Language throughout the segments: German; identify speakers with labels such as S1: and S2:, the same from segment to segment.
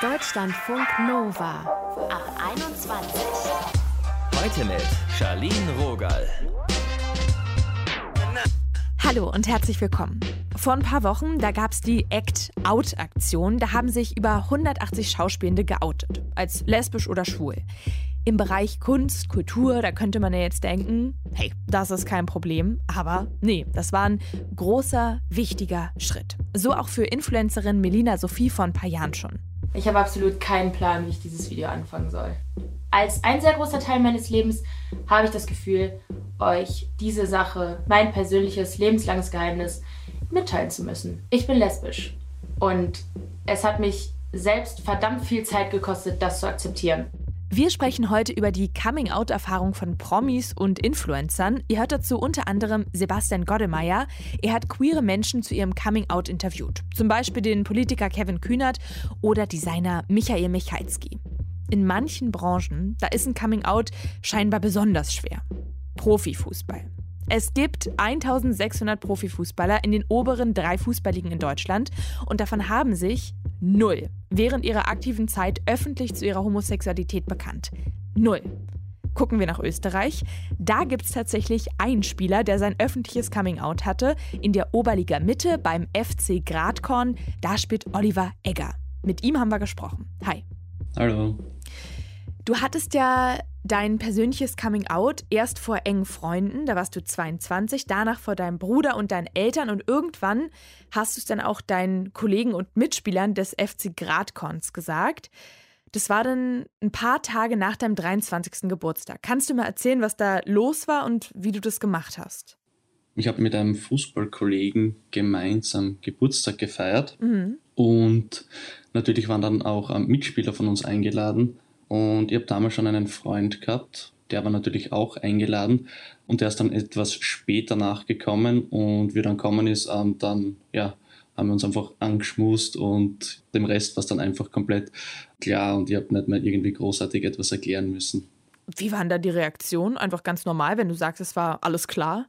S1: Deutschlandfunk Nova ab 21.
S2: Heute mit Charlene Rogal.
S3: Hallo und herzlich willkommen. Vor ein paar Wochen, da gab es die Act-Out-Aktion. Da haben sich über 180 Schauspielende geoutet, als lesbisch oder schwul. Im Bereich Kunst, Kultur, da könnte man ja jetzt denken, hey, das ist kein Problem. Aber nee, das war ein großer, wichtiger Schritt. So auch für Influencerin Melina Sophie vor ein paar Jahren schon.
S4: Ich habe absolut keinen Plan, wie ich dieses Video anfangen soll. Als ein sehr großer Teil meines Lebens habe ich das Gefühl, euch diese Sache, mein persönliches, lebenslanges Geheimnis, mitteilen zu müssen. Ich bin lesbisch. Und es hat mich selbst verdammt viel Zeit gekostet, das zu akzeptieren.
S3: Wir sprechen heute über die Coming-out-Erfahrung von Promis und Influencern. Ihr hört dazu unter anderem Sebastian Goddemeyer. Er hat queere Menschen zu ihrem Coming-out interviewt. Zum Beispiel den Politiker Kevin Kühnert oder Designer Michael Michalski. In manchen Branchen, da ist ein Coming-out scheinbar besonders schwer. Profifußball. Es gibt 1600 Profifußballer in den oberen drei Fußballligen in Deutschland und davon haben sich null während ihrer aktiven Zeit öffentlich zu ihrer Homosexualität bekannt. Null. Gucken wir nach Österreich. Da gibt es tatsächlich einen Spieler, der sein öffentliches Coming-out hatte. In der Oberliga Mitte beim FC Gradkorn. Da spielt Oliver Egger. Mit ihm haben wir gesprochen. Hi.
S5: Hallo.
S3: Du hattest ja dein persönliches Coming-out erst vor engen Freunden, da warst du 22, danach vor deinem Bruder und deinen Eltern und irgendwann hast du es dann auch deinen Kollegen und Mitspielern des FC Gradkorns gesagt. Das war dann ein paar Tage nach deinem 23. Geburtstag. Kannst du mal erzählen, was da los war und wie du das gemacht hast?
S5: Ich habe mit einem Fußballkollegen gemeinsam Geburtstag gefeiert mhm. und natürlich waren dann auch Mitspieler von uns eingeladen. Und ich habe damals schon einen Freund gehabt, der war natürlich auch eingeladen und der ist dann etwas später nachgekommen und wie dann kommen ist, ähm, dann ja, haben wir uns einfach angeschmust und dem Rest war es dann einfach komplett klar und ich habe nicht mehr irgendwie großartig etwas erklären müssen.
S3: Wie waren da die Reaktionen? Einfach ganz normal, wenn du sagst, es war alles klar?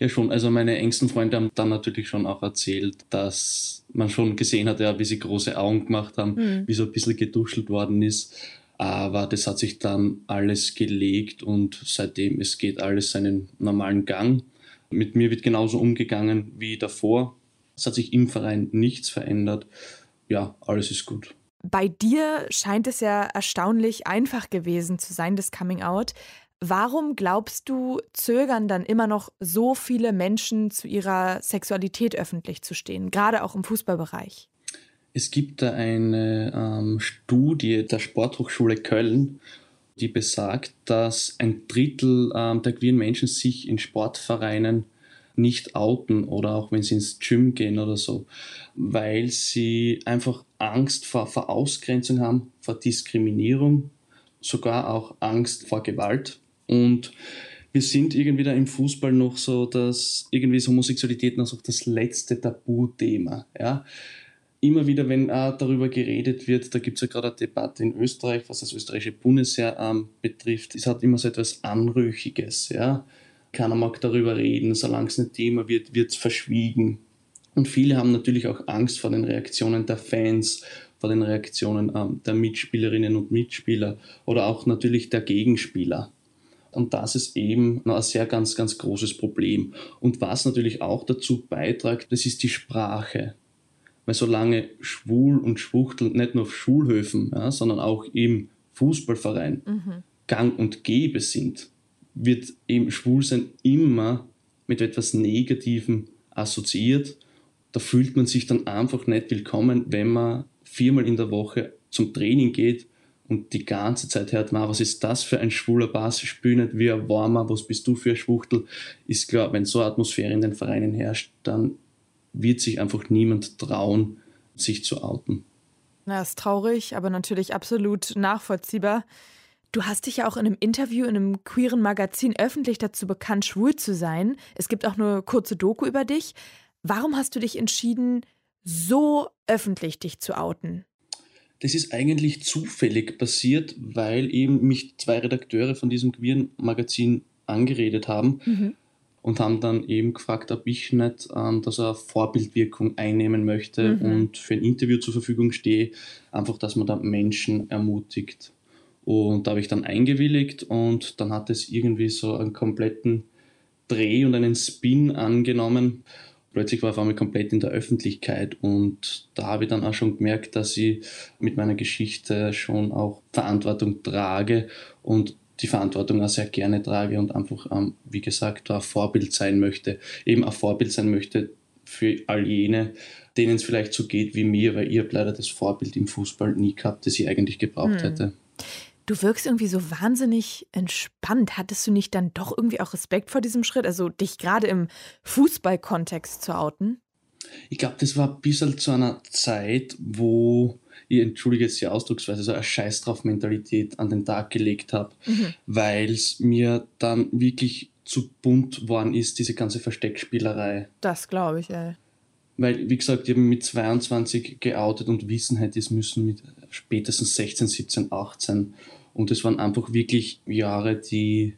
S5: Ja, schon. Also meine engsten Freunde haben dann natürlich schon auch erzählt, dass man schon gesehen hat, ja, wie sie große Augen gemacht haben, mhm. wie so ein bisschen geduschelt worden ist. Aber das hat sich dann alles gelegt und seitdem es geht alles seinen normalen Gang. Mit mir wird genauso umgegangen wie davor. Es hat sich im Verein nichts verändert. Ja, alles ist gut.
S3: Bei dir scheint es ja erstaunlich einfach gewesen zu sein, das Coming Out. Warum glaubst du, zögern dann immer noch so viele Menschen zu ihrer Sexualität öffentlich zu stehen, gerade auch im Fußballbereich?
S5: Es gibt da eine ähm, Studie der Sporthochschule Köln, die besagt, dass ein Drittel ähm, der queeren Menschen sich in Sportvereinen nicht outen oder auch wenn sie ins Gym gehen oder so, weil sie einfach Angst vor, vor Ausgrenzung haben, vor Diskriminierung, sogar auch Angst vor Gewalt. Und wir sind irgendwie da im Fußball noch so, dass irgendwie ist Homosexualität noch so das letzte Tabuthema. Ja? Immer wieder, wenn äh, darüber geredet wird, da gibt es ja gerade eine Debatte in Österreich, was das österreichische Bundesheer ähm, betrifft, es hat immer so etwas Anrüchiges. Ja? Keiner mag darüber reden, solange es ein Thema wird, wird es verschwiegen. Und viele haben natürlich auch Angst vor den Reaktionen der Fans, vor den Reaktionen ähm, der Mitspielerinnen und Mitspieler oder auch natürlich der Gegenspieler. Und das ist eben ein sehr ganz, ganz großes Problem. Und was natürlich auch dazu beiträgt, das ist die Sprache. Weil solange Schwul und Schwuchtel nicht nur auf Schulhöfen, ja, sondern auch im Fußballverein mhm. gang und gäbe sind, wird eben Schwulsein immer mit etwas Negativem assoziiert. Da fühlt man sich dann einfach nicht willkommen, wenn man viermal in der Woche zum Training geht und die ganze Zeit hört, man, was ist das für ein schwuler Bass, spiel nicht wie ein Warmer, was bist du für ein Schwuchtel, ist klar, wenn so eine Atmosphäre in den Vereinen herrscht, dann wird sich einfach niemand trauen, sich zu outen.
S3: Na, ist traurig, aber natürlich absolut nachvollziehbar. Du hast dich ja auch in einem Interview in einem queeren Magazin öffentlich dazu bekannt, schwul zu sein. Es gibt auch eine kurze Doku über dich. Warum hast du dich entschieden, so öffentlich dich zu outen?
S5: Das ist eigentlich zufällig passiert, weil eben mich zwei Redakteure von diesem queeren Magazin angeredet haben. Mhm und haben dann eben gefragt, ob ich nicht ähm, dass er Vorbildwirkung einnehmen möchte mhm. und für ein Interview zur Verfügung stehe, einfach, dass man da Menschen ermutigt. Und da habe ich dann eingewilligt und dann hat es irgendwie so einen kompletten Dreh und einen Spin angenommen. Plötzlich war ich einmal komplett in der Öffentlichkeit und da habe ich dann auch schon gemerkt, dass ich mit meiner Geschichte schon auch Verantwortung trage und die Verantwortung auch sehr gerne trage und einfach, ähm, wie gesagt, ein Vorbild sein möchte. Eben ein Vorbild sein möchte für all jene, denen es vielleicht so geht wie mir, weil ihr habt leider das Vorbild im Fußball nie gehabt, das ich eigentlich gebraucht hm. hätte.
S3: Du wirkst irgendwie so wahnsinnig entspannt. Hattest du nicht dann doch irgendwie auch Respekt vor diesem Schritt, also dich gerade im Fußballkontext zu outen?
S5: Ich glaube, das war ein bisschen zu einer Zeit, wo ich entschuldige jetzt die Ausdrucksweise, so eine Scheiß drauf Mentalität an den Tag gelegt habe, mhm. weil es mir dann wirklich zu bunt worden ist, diese ganze Versteckspielerei.
S3: Das glaube ich, ey.
S5: Weil, wie gesagt, ich habe mit 22 geoutet und wissen hätte es müssen mit spätestens 16, 17, 18. Und es waren einfach wirklich Jahre, die,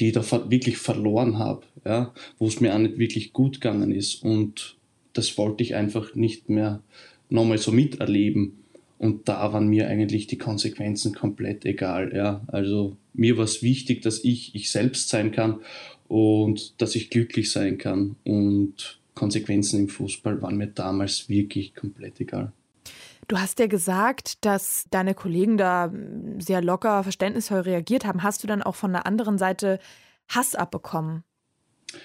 S5: die ich da wirklich verloren habe, ja, wo es mir auch nicht wirklich gut gegangen ist. Und das wollte ich einfach nicht mehr nochmal so miterleben. Und da waren mir eigentlich die Konsequenzen komplett egal. Ja. Also mir war es wichtig, dass ich ich selbst sein kann und dass ich glücklich sein kann. Und Konsequenzen im Fußball waren mir damals wirklich komplett egal.
S3: Du hast ja gesagt, dass deine Kollegen da sehr locker, verständnisvoll reagiert haben. Hast du dann auch von der anderen Seite Hass abbekommen?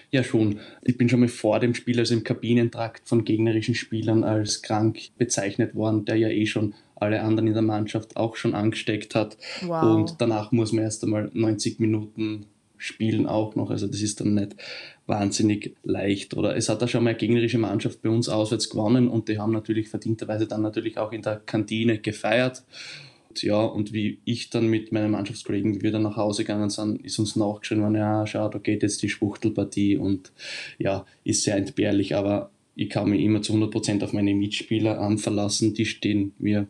S5: Ja, schon. Ich bin schon mal vor dem Spiel, also im Kabinentrakt von gegnerischen Spielern als krank bezeichnet worden, der ja eh schon alle anderen in der Mannschaft auch schon angesteckt hat. Wow. Und danach muss man erst einmal 90 Minuten spielen auch noch. Also das ist dann nicht wahnsinnig leicht. Oder es hat da schon mal eine gegnerische Mannschaft bei uns auswärts gewonnen und die haben natürlich verdienterweise dann natürlich auch in der Kantine gefeiert. Und ja, und wie ich dann mit meinen Mannschaftskollegen, wie wir dann nach Hause gegangen sind, ist uns nachgeschrieben worden, ja, schau, da geht jetzt die Schwuchtelpartie und ja, ist sehr entbehrlich, aber ich kann mich immer zu 100% auf meine Mitspieler ähm, verlassen, die stehen mir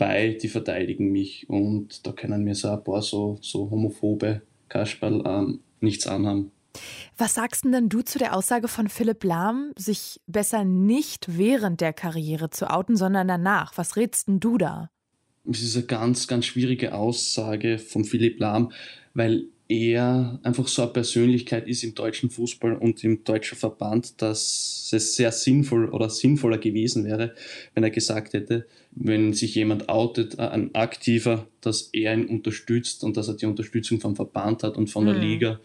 S5: bei, die verteidigen mich und da können mir so ein paar so, so homophobe Kasperl ähm, nichts anhaben.
S3: Was sagst denn du zu der Aussage von Philipp Lahm, sich besser nicht während der Karriere zu outen, sondern danach? Was rätst denn du da?
S5: Es ist eine ganz, ganz schwierige Aussage von Philipp Lahm, weil er einfach so eine Persönlichkeit ist im deutschen Fußball und im deutschen Verband, dass es sehr sinnvoll oder sinnvoller gewesen wäre, wenn er gesagt hätte, wenn sich jemand outet, äh, ein Aktiver, dass er ihn unterstützt und dass er die Unterstützung vom Verband hat und von der mhm. Liga.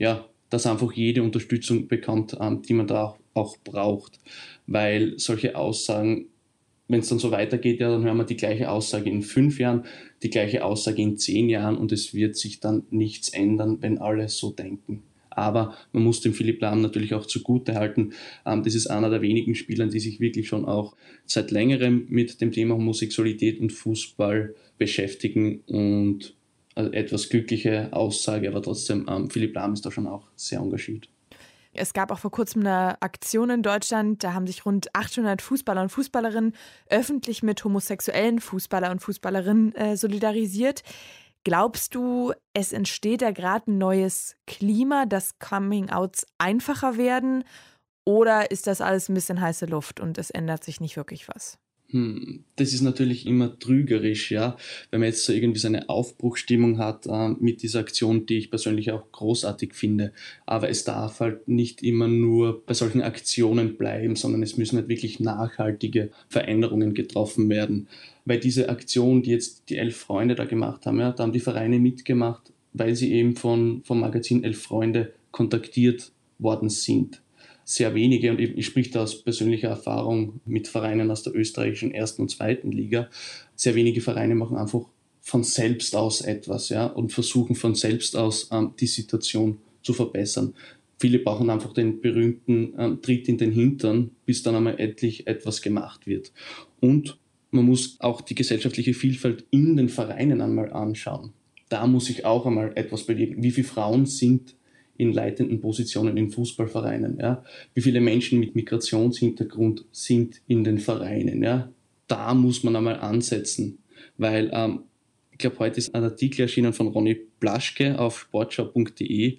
S5: Ja, dass er einfach jede Unterstützung bekommt, ähm, die man da auch braucht. Weil solche Aussagen wenn es dann so weitergeht, ja, dann hören wir die gleiche Aussage in fünf Jahren, die gleiche Aussage in zehn Jahren und es wird sich dann nichts ändern, wenn alle so denken. Aber man muss dem Philipp Lahm natürlich auch zugute halten. Ähm, das ist einer der wenigen Spieler, die sich wirklich schon auch seit längerem mit dem Thema Homosexualität und Fußball beschäftigen und also etwas glückliche Aussage, aber trotzdem, ähm, Philipp Lahm ist da schon auch sehr engagiert.
S3: Es gab auch vor kurzem eine Aktion in Deutschland, da haben sich rund 800 Fußballer und Fußballerinnen öffentlich mit homosexuellen Fußballer und Fußballerinnen äh, solidarisiert. Glaubst du, es entsteht da gerade ein neues Klima, dass Coming-outs einfacher werden? Oder ist das alles ein bisschen heiße Luft und es ändert sich nicht wirklich was?
S5: Hm, das ist natürlich immer trügerisch, ja, wenn man jetzt so irgendwie so eine Aufbruchstimmung hat äh, mit dieser Aktion, die ich persönlich auch großartig finde. Aber es darf halt nicht immer nur bei solchen Aktionen bleiben, sondern es müssen halt wirklich nachhaltige Veränderungen getroffen werden. Weil diese Aktion, die jetzt die elf Freunde da gemacht haben, ja, da haben die Vereine mitgemacht, weil sie eben von, vom Magazin Elf Freunde kontaktiert worden sind sehr wenige, und ich, ich spreche da aus persönlicher Erfahrung mit Vereinen aus der österreichischen ersten und zweiten Liga, sehr wenige Vereine machen einfach von selbst aus etwas ja, und versuchen von selbst aus ähm, die Situation zu verbessern. Viele brauchen einfach den berühmten ähm, Tritt in den Hintern, bis dann einmal endlich etwas gemacht wird. Und man muss auch die gesellschaftliche Vielfalt in den Vereinen einmal anschauen. Da muss sich auch einmal etwas bewegen. Wie viele Frauen sind in leitenden Positionen in Fußballvereinen. Ja? Wie viele Menschen mit Migrationshintergrund sind in den Vereinen? Ja? Da muss man einmal ansetzen, weil ähm, ich glaube, heute ist ein Artikel erschienen von Ronny Blaschke auf sportschau.de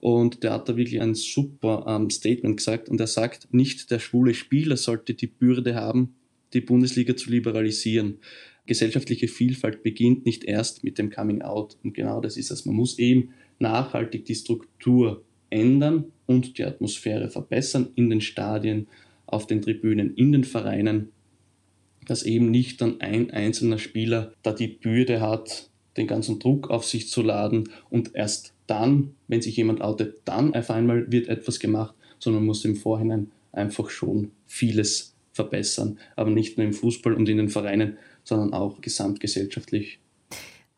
S5: Und der hat da wirklich ein super ähm, Statement gesagt. Und er sagt, nicht der schwule Spieler sollte die Bürde haben, die Bundesliga zu liberalisieren. Gesellschaftliche Vielfalt beginnt nicht erst mit dem Coming Out. Und genau das ist es. Man muss eben nachhaltig die Struktur ändern und die Atmosphäre verbessern in den Stadien, auf den Tribünen, in den Vereinen, dass eben nicht dann ein einzelner Spieler da die Bürde hat, den ganzen Druck auf sich zu laden und erst dann, wenn sich jemand outet, dann auf einmal wird etwas gemacht, sondern man muss im Vorhinein einfach schon vieles verbessern, aber nicht nur im Fußball und in den Vereinen, sondern auch gesamtgesellschaftlich.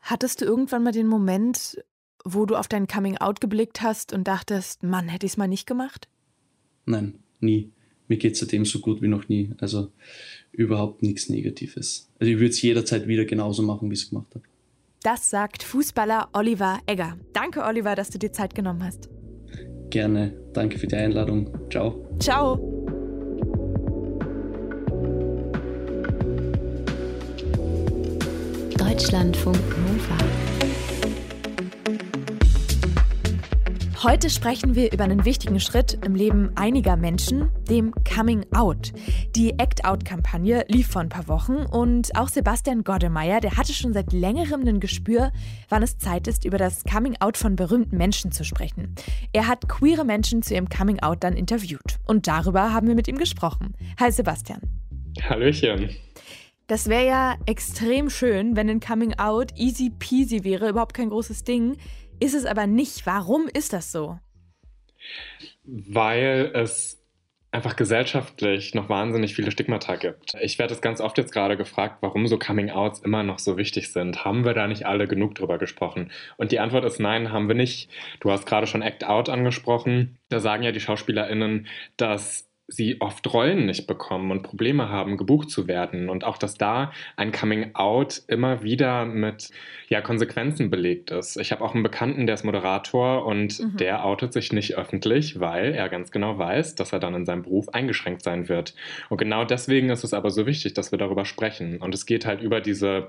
S3: Hattest du irgendwann mal den Moment, wo du auf dein Coming Out geblickt hast und dachtest, Mann, hätte ich es mal nicht gemacht?
S5: Nein, nie. Mir geht es seitdem so gut wie noch nie. Also überhaupt nichts Negatives. Also ich würde es jederzeit wieder genauso machen, wie ich es gemacht habe.
S3: Das sagt Fußballer Oliver Egger. Danke, Oliver, dass du dir Zeit genommen hast.
S5: Gerne. Danke für die Einladung. Ciao.
S3: Ciao.
S1: Deutschlandfunk Nova.
S3: Heute sprechen wir über einen wichtigen Schritt im Leben einiger Menschen, dem Coming Out. Die Act-Out-Kampagne lief vor ein paar Wochen und auch Sebastian Goddemeyer, der hatte schon seit längerem ein Gespür, wann es Zeit ist, über das Coming Out von berühmten Menschen zu sprechen. Er hat queere Menschen zu ihrem Coming Out dann interviewt und darüber haben wir mit ihm gesprochen. Hi Sebastian.
S6: Hallöchen.
S3: Das wäre ja extrem schön, wenn ein Coming Out easy peasy wäre, überhaupt kein großes Ding. Ist es aber nicht. Warum ist das so?
S6: Weil es einfach gesellschaftlich noch wahnsinnig viele Stigmata gibt. Ich werde es ganz oft jetzt gerade gefragt, warum so Coming-Outs immer noch so wichtig sind. Haben wir da nicht alle genug drüber gesprochen? Und die Antwort ist nein, haben wir nicht. Du hast gerade schon Act Out angesprochen. Da sagen ja die SchauspielerInnen, dass sie oft Rollen nicht bekommen und Probleme haben, gebucht zu werden. Und auch, dass da ein Coming-out immer wieder mit ja, Konsequenzen belegt ist. Ich habe auch einen Bekannten, der ist Moderator und mhm. der outet sich nicht öffentlich, weil er ganz genau weiß, dass er dann in seinem Beruf eingeschränkt sein wird. Und genau deswegen ist es aber so wichtig, dass wir darüber sprechen. Und es geht halt über diese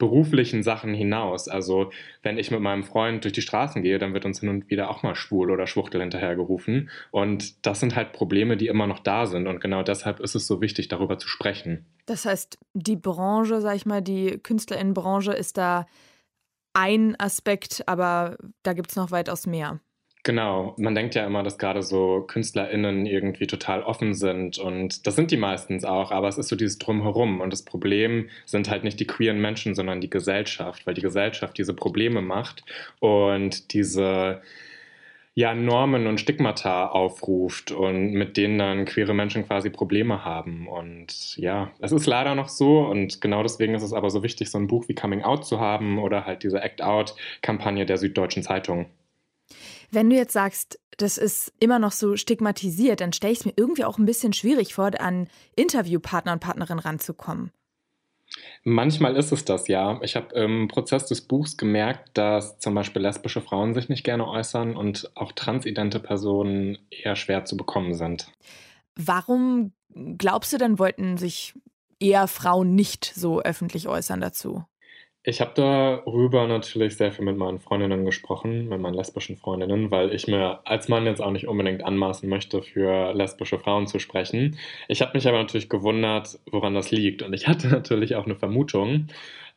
S6: beruflichen Sachen hinaus. Also wenn ich mit meinem Freund durch die Straßen gehe, dann wird uns hin und wieder auch mal schwul oder Schwuchtel hinterhergerufen. Und das sind halt Probleme, die immer noch da sind. Und genau deshalb ist es so wichtig, darüber zu sprechen.
S3: Das heißt, die Branche, sag ich mal, die Künstlerinnenbranche ist da ein Aspekt, aber da gibt es noch weitaus mehr.
S6: Genau, man denkt ja immer, dass gerade so KünstlerInnen irgendwie total offen sind und das sind die meistens auch, aber es ist so dieses Drumherum und das Problem sind halt nicht die queeren Menschen, sondern die Gesellschaft, weil die Gesellschaft diese Probleme macht und diese ja, Normen und Stigmata aufruft und mit denen dann queere Menschen quasi Probleme haben. Und ja, es ist leider noch so und genau deswegen ist es aber so wichtig, so ein Buch wie Coming Out zu haben oder halt diese Act Out-Kampagne der Süddeutschen Zeitung.
S3: Wenn du jetzt sagst, das ist immer noch so stigmatisiert, dann stelle ich es mir irgendwie auch ein bisschen schwierig vor, an Interviewpartner und Partnerinnen ranzukommen.
S6: Manchmal ist es das, ja. Ich habe im Prozess des Buchs gemerkt, dass zum Beispiel lesbische Frauen sich nicht gerne äußern und auch transidente Personen eher schwer zu bekommen sind.
S3: Warum glaubst du denn, wollten sich eher Frauen nicht so öffentlich äußern dazu?
S6: Ich habe darüber natürlich sehr viel mit meinen Freundinnen gesprochen, mit meinen lesbischen Freundinnen, weil ich mir als Mann jetzt auch nicht unbedingt anmaßen möchte, für lesbische Frauen zu sprechen. Ich habe mich aber natürlich gewundert, woran das liegt. Und ich hatte natürlich auch eine Vermutung.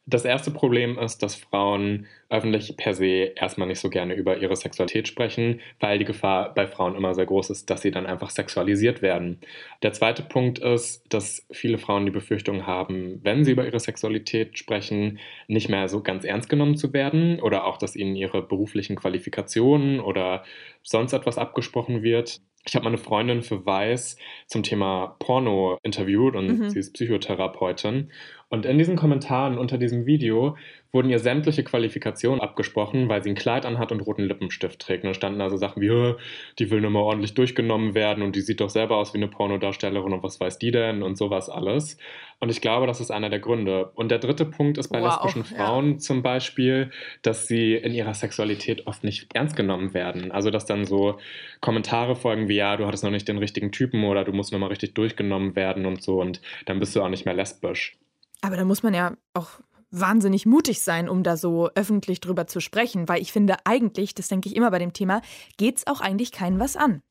S6: Das erste Problem ist, dass Frauen öffentlich per se erstmal nicht so gerne über ihre Sexualität sprechen, weil die Gefahr bei Frauen immer sehr groß ist, dass sie dann einfach sexualisiert werden. Der zweite Punkt ist, dass viele Frauen die Befürchtung haben, wenn sie über ihre Sexualität sprechen, nicht mehr so ganz ernst genommen zu werden oder auch, dass ihnen ihre beruflichen Qualifikationen oder sonst etwas abgesprochen wird. Ich habe meine Freundin für Weiß zum Thema Porno interviewt und mhm. sie ist Psychotherapeutin. Und in diesen Kommentaren unter diesem Video wurden ihr sämtliche Qualifikationen abgesprochen, weil sie ein Kleid anhat und roten Lippenstift trägt. Und da standen also Sachen wie, die will nur mal ordentlich durchgenommen werden und die sieht doch selber aus wie eine Pornodarstellerin und was weiß die denn und sowas alles. Und ich glaube, das ist einer der Gründe. Und der dritte Punkt ist bei wow, lesbischen Frauen ja. zum Beispiel, dass sie in ihrer Sexualität oft nicht ernst genommen werden. Also dass dann so Kommentare folgen wie, ja, du hattest noch nicht den richtigen Typen oder du musst nochmal richtig durchgenommen werden und so und dann bist du auch nicht mehr lesbisch.
S3: Aber da muss man ja auch wahnsinnig mutig sein, um da so öffentlich drüber zu sprechen, weil ich finde eigentlich, das denke ich immer bei dem Thema, geht es auch eigentlich keinen was an.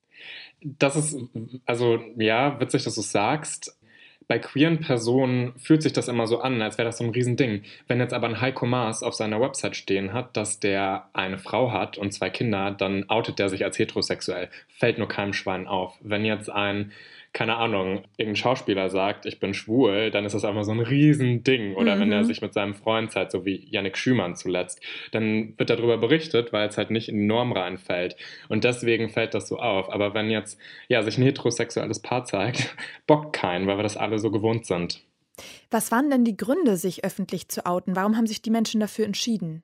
S6: Das ist, also ja, witzig, dass du es sagst bei queeren Personen fühlt sich das immer so an, als wäre das so ein Riesending. Wenn jetzt aber ein Heiko Maas auf seiner Website stehen hat, dass der eine Frau hat und zwei Kinder, dann outet der sich als heterosexuell. Fällt nur keinem Schwein auf. Wenn jetzt ein keine Ahnung, irgendein Schauspieler sagt, ich bin schwul, dann ist das einfach so ein Riesending. Oder mhm. wenn er mhm. sich mit seinem Freund zeigt, so wie Yannick Schümann zuletzt, dann wird darüber berichtet, weil es halt nicht in die Norm reinfällt. Und deswegen fällt das so auf. Aber wenn jetzt ja, sich ein heterosexuelles Paar zeigt, bockt keinen, weil wir das alle so gewohnt sind.
S3: Was waren denn die Gründe, sich öffentlich zu outen? Warum haben sich die Menschen dafür entschieden?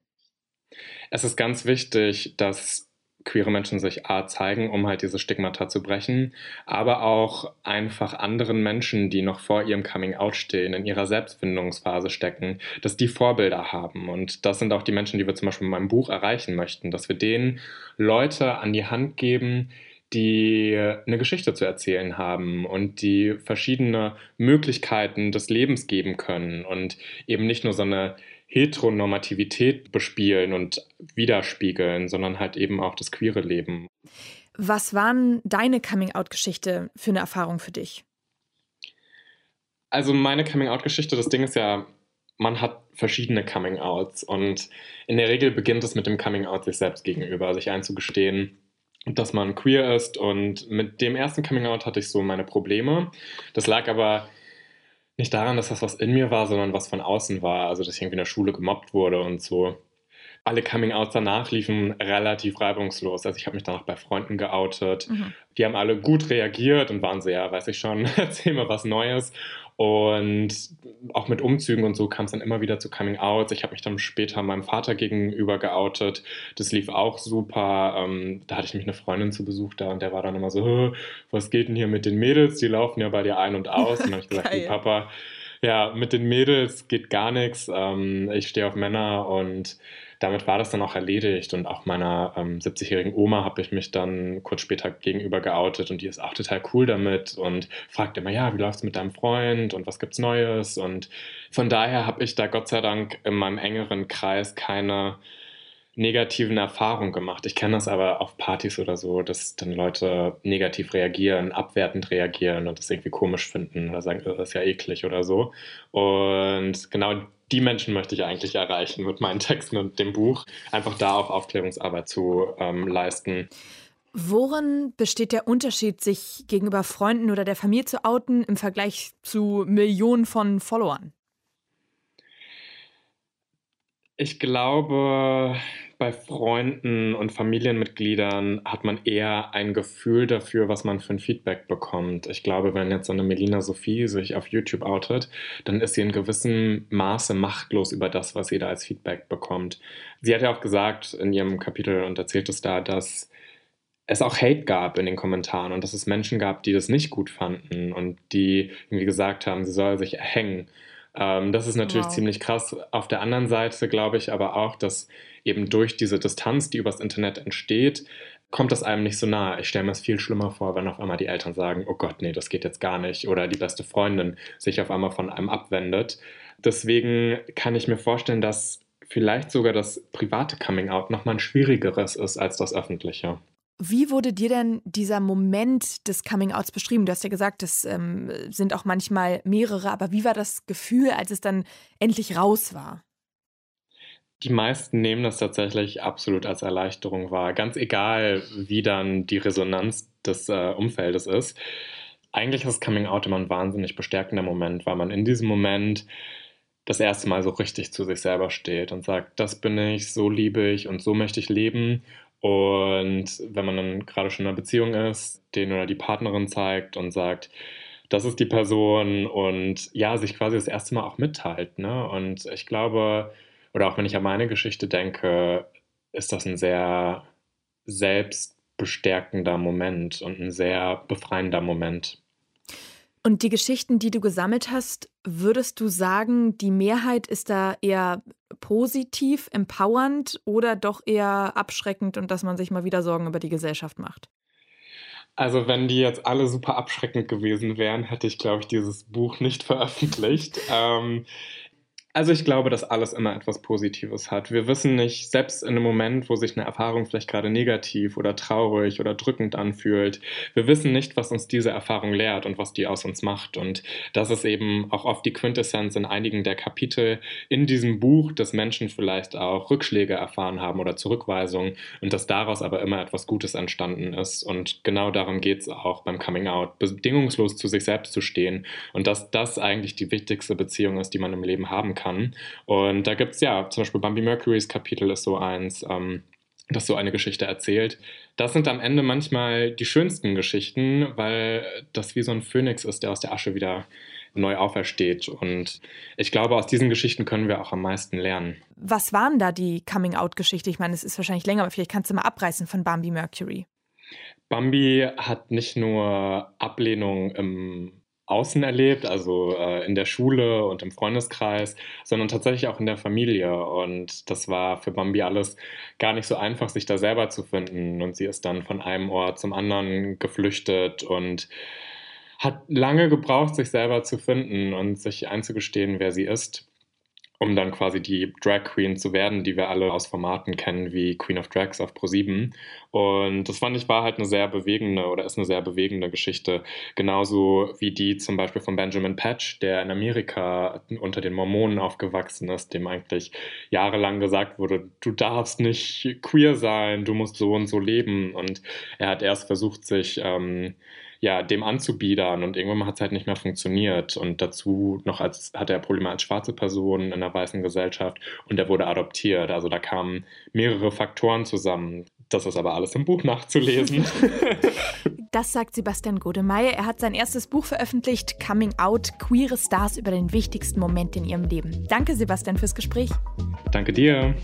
S6: Es ist ganz wichtig, dass queere Menschen sich A zeigen, um halt diese Stigmata zu brechen, aber auch einfach anderen Menschen, die noch vor ihrem Coming Out stehen, in ihrer Selbstfindungsphase stecken, dass die Vorbilder haben. Und das sind auch die Menschen, die wir zum Beispiel in meinem Buch erreichen möchten, dass wir denen Leute an die Hand geben, die eine Geschichte zu erzählen haben und die verschiedene Möglichkeiten des Lebens geben können und eben nicht nur so eine Heteronormativität bespielen und widerspiegeln, sondern halt eben auch das queere Leben.
S3: Was waren deine Coming-out-Geschichte für eine Erfahrung für dich?
S6: Also meine Coming-out-Geschichte, das Ding ist ja, man hat verschiedene Coming-outs und in der Regel beginnt es mit dem Coming-out sich selbst gegenüber, sich einzugestehen, dass man queer ist und mit dem ersten Coming-out hatte ich so meine Probleme. Das lag aber nicht daran, dass das was in mir war, sondern was von außen war. Also, dass ich irgendwie in der Schule gemobbt wurde und so. Alle Coming-outs danach liefen relativ reibungslos. Also ich habe mich danach bei Freunden geoutet. Mhm. Die haben alle gut reagiert und waren so, ja, weiß ich schon, erzähl mir was Neues. Und auch mit Umzügen und so kam es dann immer wieder zu Coming Outs. Ich habe mich dann später meinem Vater gegenüber geoutet. Das lief auch super. Ähm, da hatte ich mich eine Freundin zu Besuch da und der war dann immer so, was geht denn hier mit den Mädels? Die laufen ja bei dir ein und aus. Und dann habe ich gesagt, Papa, ja, mit den Mädels geht gar nichts. Ähm, ich stehe auf Männer und damit war das dann auch erledigt. Und auch meiner ähm, 70-jährigen Oma habe ich mich dann kurz später gegenüber geoutet und die ist auch total cool damit und fragt immer, ja, wie läuft's mit deinem Freund und was gibt's Neues? Und von daher habe ich da Gott sei Dank in meinem engeren Kreis keine negativen Erfahrungen gemacht. Ich kenne das aber auf Partys oder so, dass dann Leute negativ reagieren, abwertend reagieren und das irgendwie komisch finden oder sagen, das ist ja eklig oder so. Und genau die Menschen möchte ich eigentlich erreichen mit meinen Texten und dem Buch, einfach da auch Aufklärungsarbeit zu ähm, leisten.
S3: Worin besteht der Unterschied, sich gegenüber Freunden oder der Familie zu outen im Vergleich zu Millionen von Followern?
S6: Ich glaube, bei Freunden und Familienmitgliedern hat man eher ein Gefühl dafür, was man für ein Feedback bekommt. Ich glaube, wenn jetzt eine Melina Sophie sich auf YouTube outet, dann ist sie in gewissem Maße machtlos über das, was sie da als Feedback bekommt. Sie hat ja auch gesagt in ihrem Kapitel und erzählt es da, dass es auch Hate gab in den Kommentaren und dass es Menschen gab, die das nicht gut fanden und die irgendwie gesagt haben, sie soll sich erhängen. Ähm, das ist natürlich wow. ziemlich krass. Auf der anderen Seite glaube ich aber auch, dass eben durch diese Distanz, die übers Internet entsteht, kommt das einem nicht so nah. Ich stelle mir es viel schlimmer vor, wenn auf einmal die Eltern sagen, oh Gott, nee, das geht jetzt gar nicht. Oder die beste Freundin sich auf einmal von einem abwendet. Deswegen kann ich mir vorstellen, dass vielleicht sogar das private Coming-out nochmal ein schwierigeres ist als das öffentliche.
S3: Wie wurde dir denn dieser Moment des Coming-outs beschrieben? Du hast ja gesagt, es ähm, sind auch manchmal mehrere, aber wie war das Gefühl, als es dann endlich raus war?
S6: Die meisten nehmen das tatsächlich absolut als Erleichterung wahr, ganz egal, wie dann die Resonanz des äh, Umfeldes ist. Eigentlich ist Coming Out immer ein wahnsinnig bestärkender Moment, weil man in diesem Moment das erste Mal so richtig zu sich selber steht und sagt, das bin ich, so liebe ich und so möchte ich leben und wenn man dann gerade schon in einer Beziehung ist, den oder die Partnerin zeigt und sagt, das ist die Person und ja, sich quasi das erste Mal auch mitteilt. Ne? Und ich glaube, oder auch wenn ich an meine Geschichte denke, ist das ein sehr selbstbestärkender Moment und ein sehr befreiender Moment.
S3: Und die Geschichten, die du gesammelt hast, würdest du sagen, die Mehrheit ist da eher positiv, empowernd oder doch eher abschreckend und dass man sich mal wieder Sorgen über die Gesellschaft macht?
S6: Also wenn die jetzt alle super abschreckend gewesen wären, hätte ich, glaube ich, dieses Buch nicht veröffentlicht. ähm, Also ich glaube, dass alles immer etwas Positives hat. Wir wissen nicht, selbst in einem Moment, wo sich eine Erfahrung vielleicht gerade negativ oder traurig oder drückend anfühlt, wir wissen nicht, was uns diese Erfahrung lehrt und was die aus uns macht. Und das ist eben auch oft die Quintessenz in einigen der Kapitel in diesem Buch, dass Menschen vielleicht auch Rückschläge erfahren haben oder Zurückweisungen und dass daraus aber immer etwas Gutes entstanden ist. Und genau darum geht es auch beim Coming Out, bedingungslos zu sich selbst zu stehen und dass das eigentlich die wichtigste Beziehung ist, die man im Leben haben kann kann. Und da gibt es ja zum Beispiel Bambi Mercurys Kapitel ist so eins. Ähm, das so eine Geschichte erzählt. Das sind am Ende manchmal die schönsten Geschichten, weil das wie so ein Phönix ist, der aus der Asche wieder neu aufersteht. Und ich glaube, aus diesen Geschichten können wir auch am meisten lernen.
S3: Was waren da die Coming-out-Geschichte? Ich meine, es ist wahrscheinlich länger, aber vielleicht kannst du mal abreißen von Bambi Mercury.
S6: Bambi hat nicht nur Ablehnung im außen erlebt, also äh, in der Schule und im Freundeskreis, sondern tatsächlich auch in der Familie. Und das war für Bambi alles gar nicht so einfach, sich da selber zu finden. Und sie ist dann von einem Ort zum anderen geflüchtet und hat lange gebraucht, sich selber zu finden und sich einzugestehen, wer sie ist um dann quasi die Drag Queen zu werden, die wir alle aus Formaten kennen, wie Queen of Drags auf Pro7. Und das fand ich war halt eine sehr bewegende oder ist eine sehr bewegende Geschichte. Genauso wie die zum Beispiel von Benjamin Patch, der in Amerika unter den Mormonen aufgewachsen ist, dem eigentlich jahrelang gesagt wurde, du darfst nicht queer sein, du musst so und so leben. Und er hat erst versucht, sich ähm, ja, dem anzubiedern und irgendwann hat es halt nicht mehr funktioniert. Und dazu noch als hatte er Probleme als schwarze Person in einer weißen Gesellschaft und er wurde adoptiert. Also da kamen mehrere Faktoren zusammen. Das ist aber alles im Buch nachzulesen.
S3: Das sagt Sebastian Godemeyer. Er hat sein erstes Buch veröffentlicht, Coming Out, queere Stars über den wichtigsten Moment in ihrem Leben. Danke, Sebastian, fürs Gespräch.
S6: Danke dir.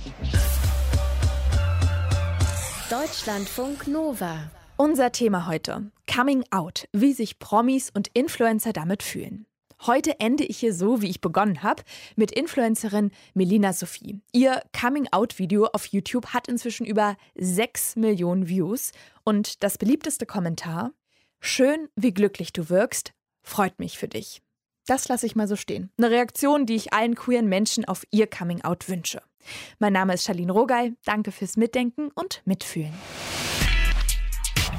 S1: Deutschlandfunk Nova.
S3: Unser Thema heute: Coming Out, wie sich Promis und Influencer damit fühlen. Heute ende ich hier so, wie ich begonnen habe, mit Influencerin Melina Sophie. Ihr Coming-out-Video auf YouTube hat inzwischen über 6 Millionen Views und das beliebteste Kommentar: Schön, wie glücklich du wirkst, freut mich für dich. Das lasse ich mal so stehen. Eine Reaktion, die ich allen queeren Menschen auf ihr Coming-out wünsche. Mein Name ist Charlene Rogal. Danke fürs Mitdenken und Mitfühlen.